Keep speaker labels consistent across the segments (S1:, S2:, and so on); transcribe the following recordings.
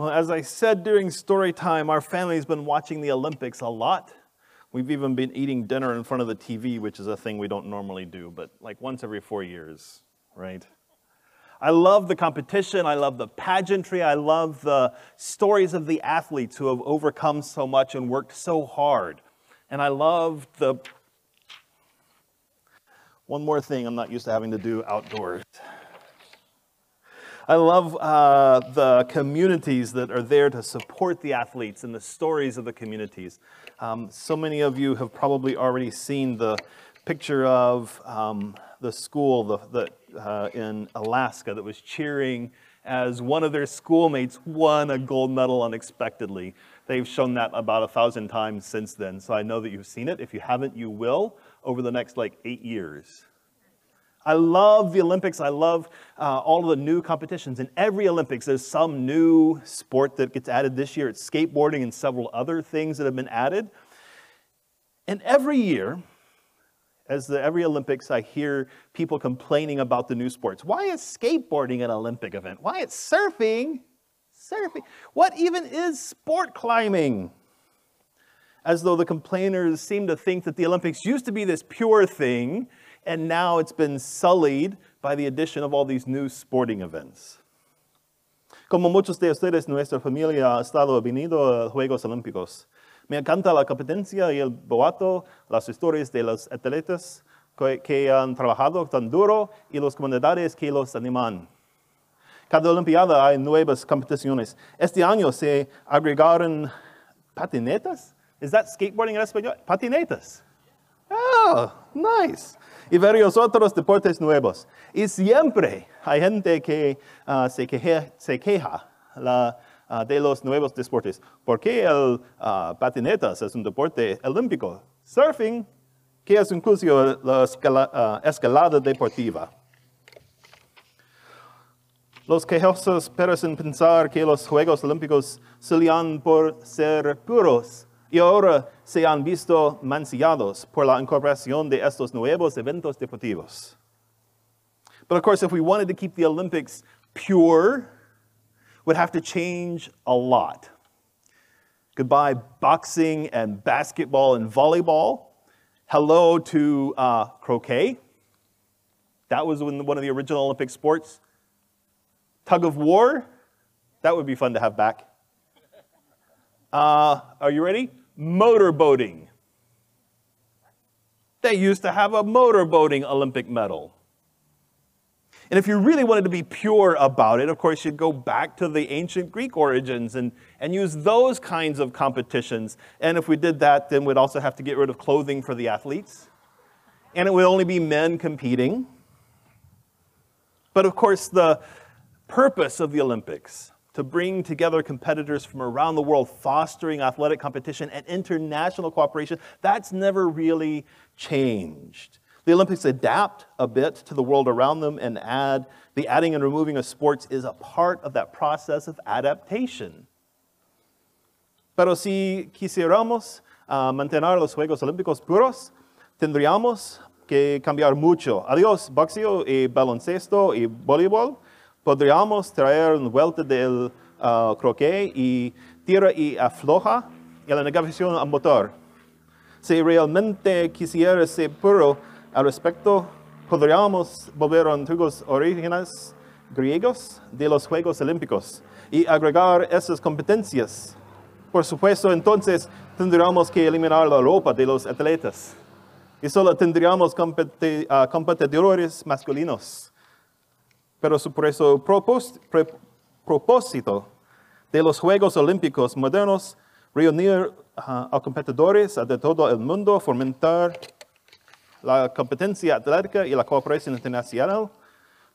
S1: Well, as I said during story time, our family's been watching the Olympics a lot. We've even been eating dinner in front of the TV, which is a thing we don't normally do, but like once every four years, right? I love the competition. I love the pageantry. I love the stories of the athletes who have overcome so much and worked so hard. And I love the. One more thing I'm not used to having to do outdoors. I love uh, the communities that are there to support the athletes and the stories of the communities. Um, so many of you have probably already seen the picture of um, the school the, the, uh, in Alaska that was cheering as one of their schoolmates won a gold medal unexpectedly. They've shown that about a thousand times since then, so I know that you've seen it. If you haven't, you will over the next like eight years. I love the Olympics. I love uh, all of the new competitions. In every Olympics, there's some new sport that gets added this year. It's skateboarding and several other things that have been added. And every year, as the every Olympics, I hear people complaining about the new sports. Why is skateboarding an Olympic event? Why is surfing? Surfing. What even is sport climbing? As though the complainers seem to think that the Olympics used to be this pure thing and now it's been sullied by the addition of all these new sporting events. Como muchos de ustedes, nuestra familia ha estado venido a Juegos Olímpicos. Me encanta la competencia y el boato, las historias de los atletas que han trabajado tan duro y las comunidades que los animan. Cada Olimpiada hay nuevas competiciones. Este año se agregaron patinetas. ¿Es that skateboarding en español? Patinetas. Oh, nice y varios otros deportes nuevos. Y siempre hay gente que uh, se, queja, uh, de los nuevos deportes. ¿Por qué el uh, es un deporte olímpico? Surfing, que es incluso la escala, escalada deportiva. Los quejosos parecen pensar que los Juegos Olímpicos solían por ser puros y ahora se han visto mancillados por la incorporación de estos nuevos eventos deportivos. But of course, if we wanted to keep the Olympics pure, would have to change a lot. Goodbye boxing and basketball and volleyball. Hello to uh, croquet. That was one of the original Olympic sports. Tug of war. That would be fun to have back. Uh, are you ready? Motorboating. They used to have a motorboating Olympic medal. And if you really wanted to be pure about it, of course, you'd go back to the ancient Greek origins and, and use those kinds of competitions. And if we did that, then we'd also have to get rid of clothing for the athletes. And it would only be men competing. But of course, the purpose of the Olympics to bring together competitors from around the world, fostering athletic competition and international cooperation. That's never really changed. The Olympics adapt a bit to the world around them and add, the adding and removing of sports is a part of that process of adaptation. Pero si quisiéramos uh, mantener los Juegos Olímpicos puros, tendríamos que cambiar mucho. Adiós, boxeo y baloncesto y voleibol podríamos traer una vuelta del uh, croquet y tira y afloja y la navegación a motor. Si realmente quisiera ser puro al respecto, podríamos volver a antiguos orígenes griegos de los Juegos Olímpicos y agregar esas competencias. Por supuesto, entonces tendríamos que eliminar la ropa de los atletas y solo tendríamos competidores masculinos pero su propósito propósito de los Juegos Olímpicos modernos, reunir uh, a competidores de todo el mundo, fomentar la competencia atlética y la cooperación internacional,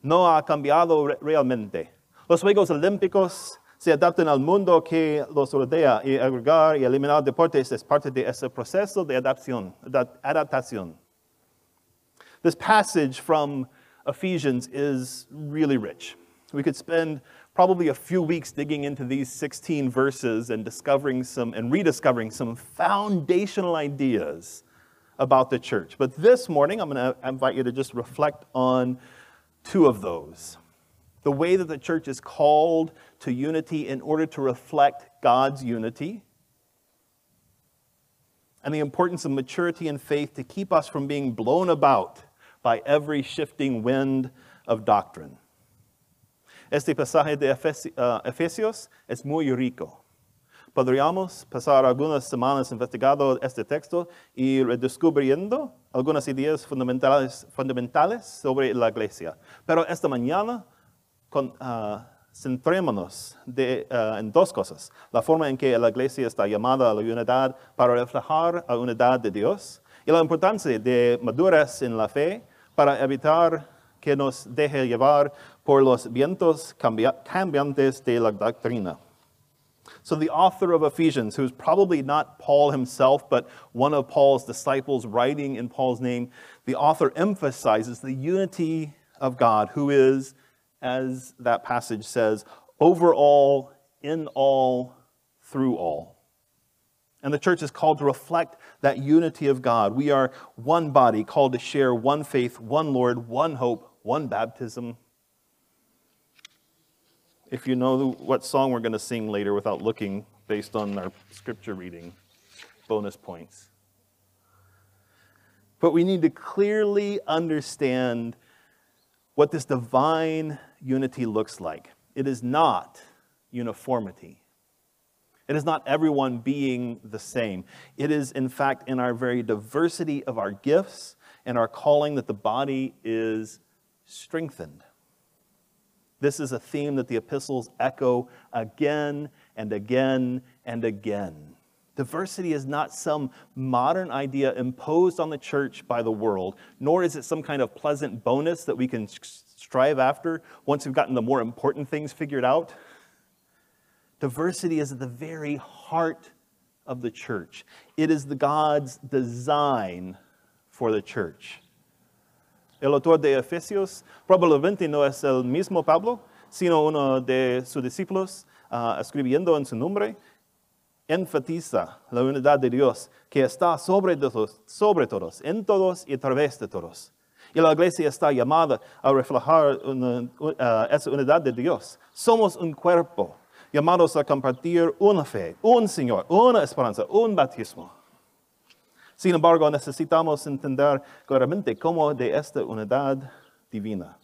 S1: no ha cambiado re realmente. Los Juegos Olímpicos se adaptan al mundo que los rodea y agregar y eliminar deportes es parte de ese proceso de adaptación. adaptación. This passage from Ephesians is really rich. We could spend probably a few weeks digging into these 16 verses and discovering some and rediscovering some foundational ideas about the church. But this morning, I'm going to invite you to just reflect on two of those. The way that the church is called to unity in order to reflect God's unity, and the importance of maturity and faith to keep us from being blown about by every shifting wind of doctrine. Este pasaje de uh, Efesios es muy rico. Podríamos pasar algunas semanas investigando este texto y redescubriendo algunas ideas fundamentales, fundamentales sobre la iglesia. Pero esta mañana con, uh, centrémonos de, uh, en dos cosas. La forma en que la iglesia está llamada a la unidad para reflejar la unidad de Dios y la importancia de madurez en la fe para evitar que nos deje llevar por los vientos cambiantes de la doctrina. So, the author of Ephesians, who's probably not Paul himself, but one of Paul's disciples writing in Paul's name, the author emphasizes the unity of God, who is, as that passage says, over all, in all, through all. And the church is called to reflect that unity of God. We are one body, called to share one faith, one Lord, one hope, one baptism, if you know what song we're going to sing later without looking based on our scripture reading, bonus points. But we need to clearly understand what this divine unity looks like. It is not uniformity. It is not everyone being the same. It is, in fact, in our very diversity of our gifts and our calling that the body is strengthened. This is a theme that the epistles echo again and again and again. Diversity is not some modern idea imposed on the church by the world, nor is it some kind of pleasant bonus that we can strive after once we've gotten the more important things figured out. Diversity is at the very heart of the church. It is the God's design for the church. El autor de Efesios probablemente no es el mismo Pablo, sino uno de sus discípulos, uh, escribiendo en su nombre, enfatiza la unidad de Dios que está sobre todos, sobre todos, en todos y a través de todos. Y la iglesia está llamada a reflejar una, uh, esa unidad de Dios. Somos un cuerpo, llamados a compartir una fe, un Señor, una esperanza, un bautismo. Sin embargo, necesitamos entender claramente cómo de esta unidad divina.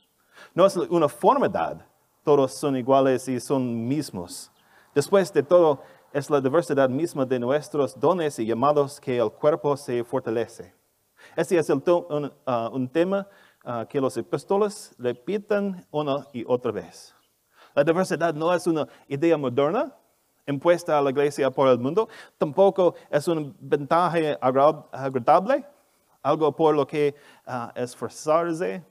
S1: No es una uniformidad, todos son iguales y son mismos. Después de todo, es la diversidad misma de nuestros dones y llamados que el cuerpo se fortalece. Este es el un, uh, un, tema uh, que los epístolas repiten una y otra vez. La diversidad no es una idea moderna, impuesta a la iglesia por el mundo, tampoco es un ventaja agradable, algo por lo que uh, esforzarse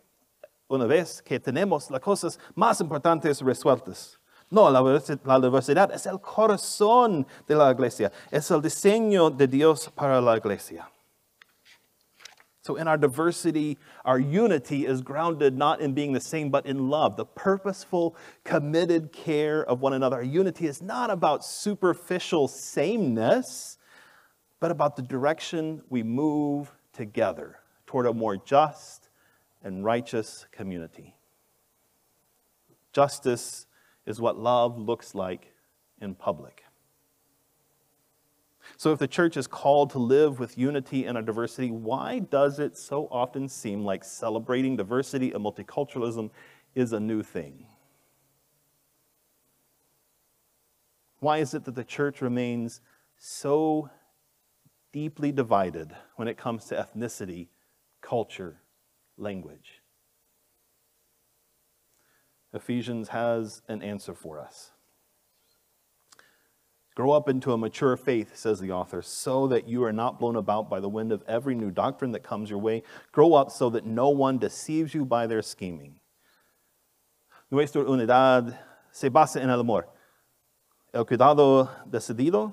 S1: una vez que tenemos las cosas más importantes resueltas. No, la, la diversidad es el corazón de la iglesia, es el diseño de Dios para la iglesia. So, in our diversity, our unity is grounded not in being the same, but in love, the purposeful, committed care of one another. Our unity is not about superficial sameness, but about the direction we move together toward a more just and righteous community. Justice is what love looks like in public. So, if the church is called to live with unity and a diversity, why does it so often seem like celebrating diversity and multiculturalism is a new thing? Why is it that the church remains so deeply divided when it comes to ethnicity, culture, language? Ephesians has an answer for us. Grow up into a mature faith, says the author, so that you are not blown about by the wind of every new doctrine that comes your way. Grow up so that no one deceives you by their scheming. Nuestra unidad se basa en el amor, el cuidado decidido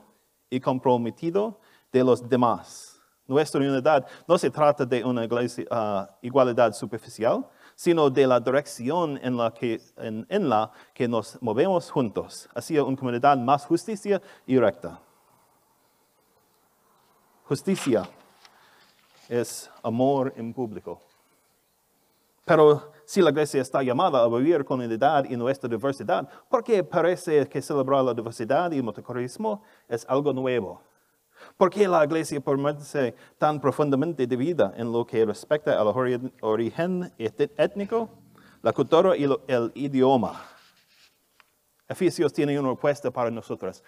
S1: y comprometido de los demás. Nuestra unidad no se trata de una iglesia, uh, igualdad superficial, sino de la dirección en la, que, en, la que nos movemos juntos hacia una comunidad más justicia y recta. Justicia es amor en público. Pero si la iglesia está llamada a vivir con unidad y nuestra diversidad, ¿por qué parece que celebrar la diversidad y el multiculturalismo es algo nuevo? ¿Por qué la iglesia permanece tan profundamente dividida en lo que respecta al origen étnico, la cultura y el idioma? Efesios tiene una respuesta para nosotros.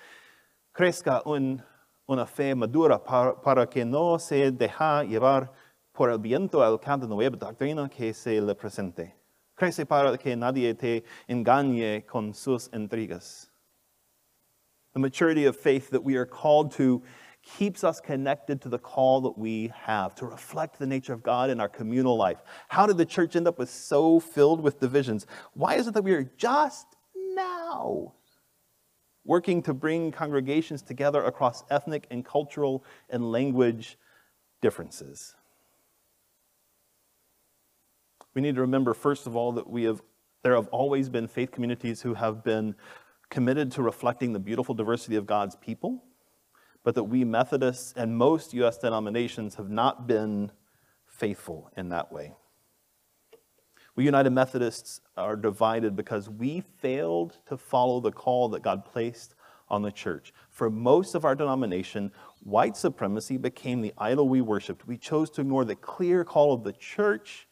S1: Crezca una fe madura para, que no se deje llevar por el viento al canto nueva doctrina que se le presente. Crece para que nadie te engañe con sus intrigas. The maturity of faith that we are called to keeps us connected to the call that we have to reflect the nature of God in our communal life. How did the church end up with so filled with divisions? Why is it that we are just now working to bring congregations together across ethnic and cultural and language differences? We need to remember, first of all, that we have, there have always been faith communities who have been committed to reflecting the beautiful diversity of God's people but that we Methodists and most U.S. denominations have not been faithful in that way. We United Methodists are divided because we failed to follow the call that God placed on the church. For most of our denomination, white supremacy became the idol we worshiped. We chose to ignore the clear call of the church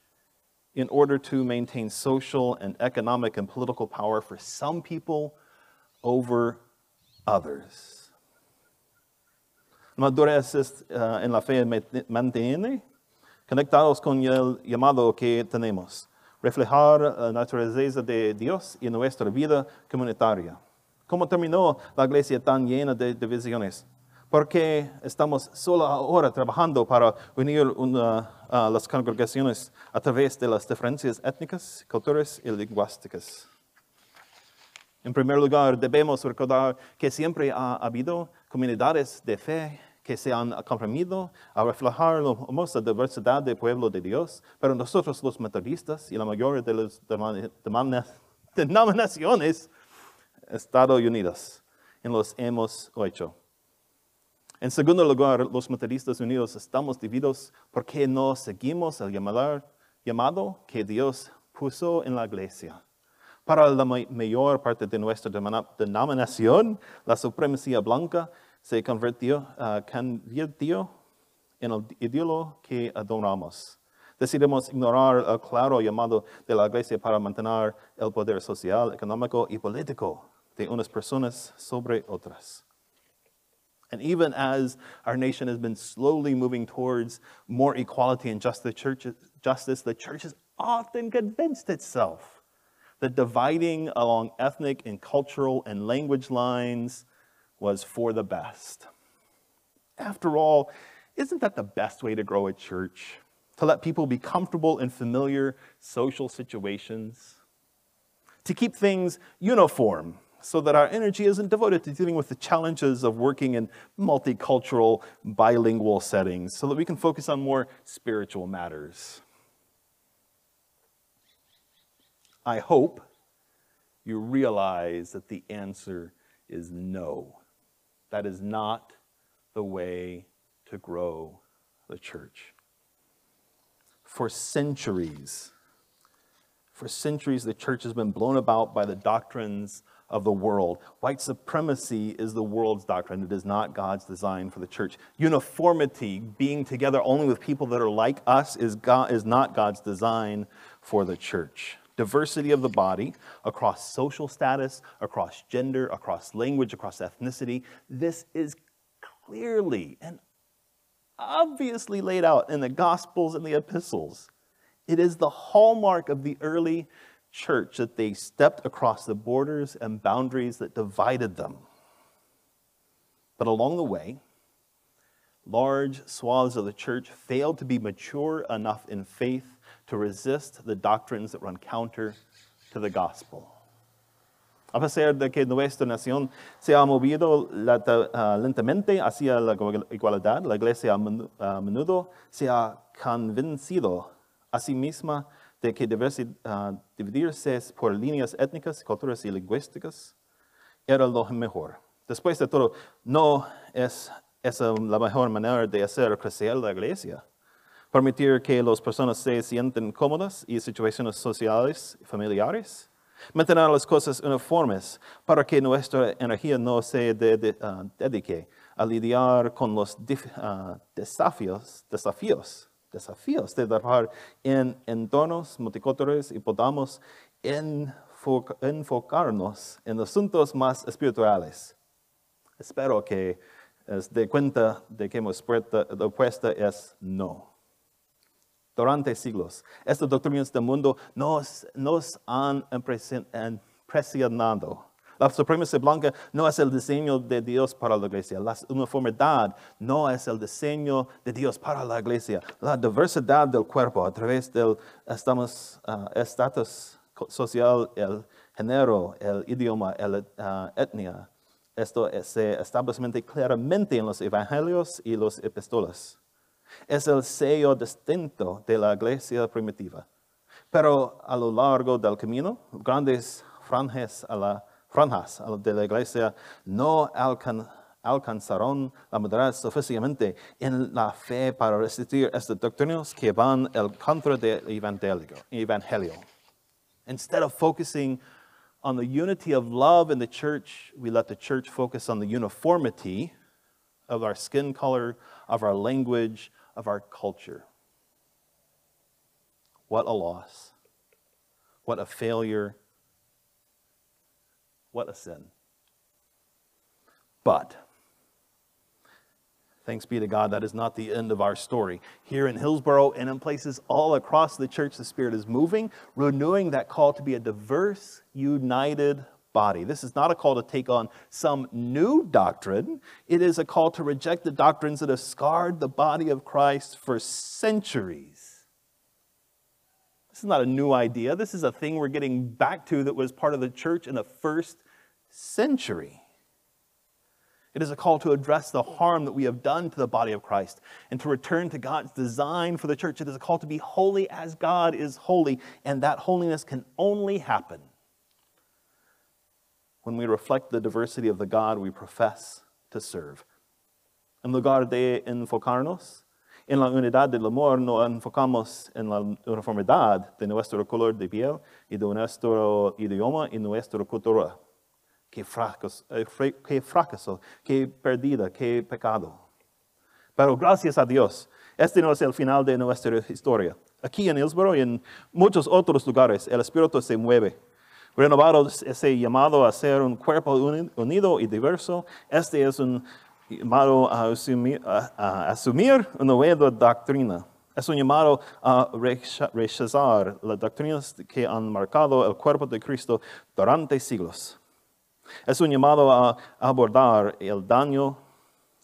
S1: in order to maintain social and economic and political power for some people over others. Madurez uh, en la fe mantiene conectados con el llamado que tenemos, reflejar la naturaleza de Dios en nuestra vida comunitaria. ¿Cómo terminó la iglesia tan llena de divisiones? Porque estamos solo ahora trabajando para unir una, uh, las congregaciones a través de las diferencias étnicas, culturales y lingüísticas. En primer lugar, debemos recordar que siempre ha habido comunidades de fe que se han comprimido a reflejar la hermosa diversidad del pueblo de Dios, pero nosotros los metodistas y la mayoría de las denominaciones Estados Unidos en los hemos hecho. En segundo lugar, los metodistas unidos estamos divididos porque no seguimos el llamado que Dios puso en la iglesia. Para la mayor parte de nuestra denominación, la supremacía blanca se convirtió, uh, convirtió en el ídolo que adoramos. Decidimos ignorar el claro llamado de la iglesia para mantener el poder social, económico y político de unas personas sobre otras. And even as our nation has been slowly moving towards more equality and justice, the church has often convinced itself that dividing along ethnic and cultural and language lines was for the best. After all, isn't that the best way to grow a church? To let people be comfortable in familiar social situations? To keep things uniform so that our energy isn't devoted to dealing with the challenges of working in multicultural, bilingual settings, so that we can focus on more spiritual matters. I hope you realize that the answer is no. That is not the way to grow the church. For centuries, for centuries, the church has been blown about by the doctrines of the world. White supremacy is the world's doctrine. It is not God's design for the church. Uniformity, being together only with people that are like us, is, God, is not God's design for the church diversity of the body across social status, across gender, across language, across ethnicity. This is clearly and obviously laid out in the Gospels and the epistles. It is the hallmark of the early church that they stepped across the borders and boundaries that divided them. But along the way, large swaths of the church failed to be mature enough in faith to resist the doctrines that run counter to the gospel. A pesar de que nuestra nación se ha movido uh, lentamente hacia la igualdad, la iglesia a menudo se ha convencido a sí misma de que uh, dividirse por líneas étnicas, culturas y lingüísticas era lo mejor. Después de todo, no es esa la mejor manera de hacer crecer la iglesia. Permitir que las personas se sienten cómodas y situaciones sociales y familiares. Mantener las cosas uniformes para que nuestra energía no se uh, dedique a lidiar con los uh, desafíos, desafíos, desafíos de trabajar en entornos multiculturales y podamos enfocarnos en asuntos más espirituales. Espero que se dé cuenta de que la respuesta es no. Durante siglos, estas doctrinas del mundo nos, han impresionado. La supremacía blanca no es el diseño de Dios para la iglesia. La uniformidad no es el diseño de Dios para la iglesia. La diversidad del cuerpo a través del uh, estatus social, el género, el idioma, la uh, etnia, esto se establece claramente en los evangelios y los epístolas. Es el sello distinto de la iglesia primitiva. Pero a lo largo del camino, grandes franjas, a la, franjas de la iglesia no alcanzaron la madurez suficientemente en la fe para resistir estas doctrinas que van el contra del evangelio. Instead of focusing on the unity of love in the church, we let the church focus on the uniformity of our skin color, of our language, of our culture. What a loss. What a failure. What a sin. But Thanks be to God, that is not the end of our story. Here in Hillsboro and in places all across the church, the Spirit is moving, renewing that call to be a diverse, united body. This is not a call to take on some new doctrine, it is a call to reject the doctrines that have scarred the body of Christ for centuries. This is not a new idea. This is a thing we're getting back to that was part of the church in the first century. It is a call to address the harm that we have done to the body of Christ and to return to God's design for the church. It is a call to be holy as God is holy, and that holiness can only happen when we reflect the diversity of the God we profess to serve. En lugar de enfocarnos en la unidad del amor, nos enfocamos en la uniformidad de nuestro color de piel y de nuestro idioma y nuestra cultura. qué fracaso, eh, qué fracaso, qué perdida, qué pecado. Pero gracias a Dios, este no es el final de nuestra historia. Aquí en Hillsborough y en muchos otros lugares, el Espíritu se mueve. Renovado ese llamado a ser un cuerpo unido y diverso, este es un llamado a asumir, una nueva doctrina. Es un llamado a rechazar las doctrinas que han marcado el cuerpo de Cristo durante siglos. Es un llamado a abordar el daño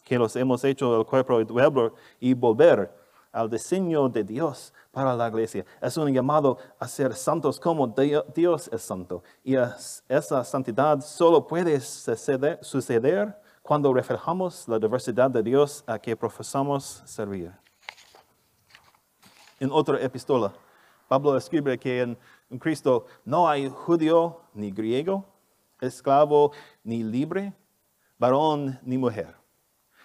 S1: que los hemos hecho al cuerpo y volver al diseño de Dios para la iglesia. Es un llamado a ser santos como Dios es santo. Y esa santidad solo puede suceder cuando reflejamos la diversidad de Dios a que profesamos servir. En otra epístola, Pablo escribe que en Cristo no hay judío ni griego, esclavo ni libre, varón ni mujer.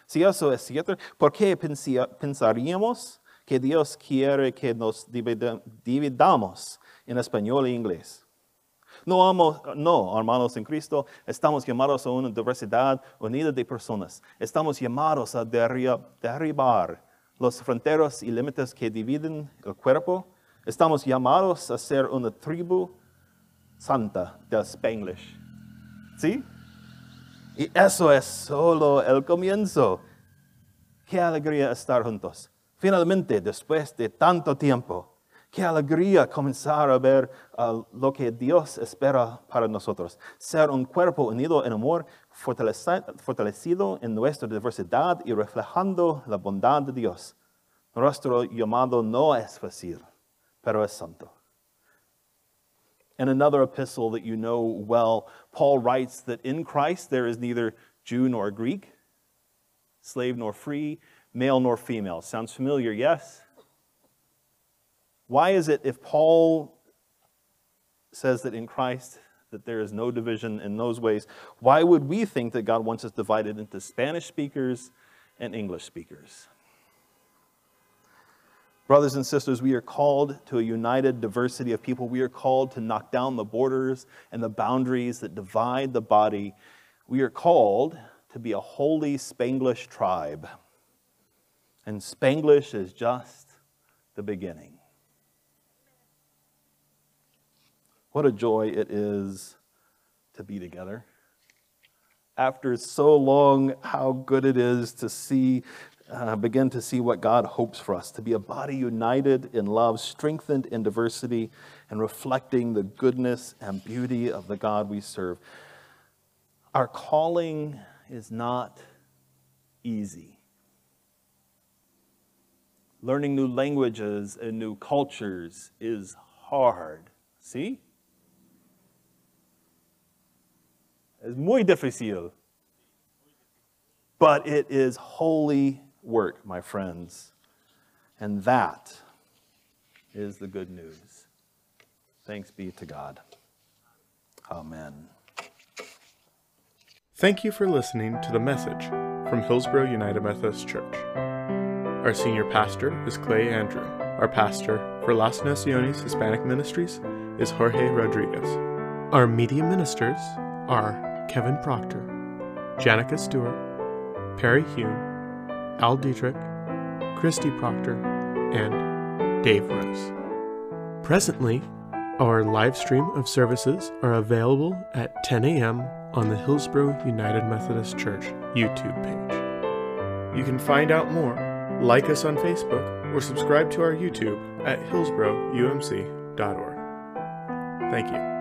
S1: Si eso es cierto, ¿por qué pensaríamos que Dios quiere que nos dividamos en español e inglés? No, no, hermanos en Cristo, estamos llamados a una diversidad unida de personas. Estamos llamados a derribar los fronteras y límites que dividen el cuerpo. Estamos llamados a ser una tribu santa del Spanglish. ¿Sí? Y eso es solo el comienzo. Qué alegría estar juntos. Finalmente, después de tanto tiempo, Qué alegría comenzar a ver uh, lo que Dios espera para nosotros. Ser un cuerpo unido en amor, fortalecido en nuestra diversidad y reflejando la bondad de Dios. Nuestro llamado no es fácil, pero es santo. In another epistle that you know well, Paul writes that in Christ there is neither Jew nor Greek, slave nor free, male nor female. Sounds familiar, yes? Why is it if Paul says that in Christ that there is no division in those ways, why would we think that God wants us divided into Spanish speakers and English speakers? Brothers and sisters, we are called to a united diversity of people. We are called to knock down the borders and the boundaries that divide the body. We are called to be a holy Spanglish tribe. And Spanglish is just the beginning. What a joy it is to be together. After so long, how good it is to see, uh, begin to see what God hopes for us to be a body united in love, strengthened in diversity, and reflecting the goodness and beauty of the God we serve. Our calling is not easy. Learning new languages and new cultures is hard. See? Es muy difícil. But it is holy work, my friends. And that is the good news. Thanks be to God. Amen.
S2: Thank you for listening to the message from Hillsboro United Methodist Church. Our senior pastor is Clay Andrew. Our pastor for Las Naciones Hispanic Ministries is Jorge Rodriguez. Our media ministers are Kevin Proctor, Janica Stewart, Perry Heun, Al Dietrich, Kristi Proctor, and Dave Rose. Presently, our live stream of services are available at 10 a.m. on the Hillsboro United Methodist Church YouTube page. You can find out more, like us on Facebook, or subscribe to our YouTube at hillsboroumc.org. Thank you.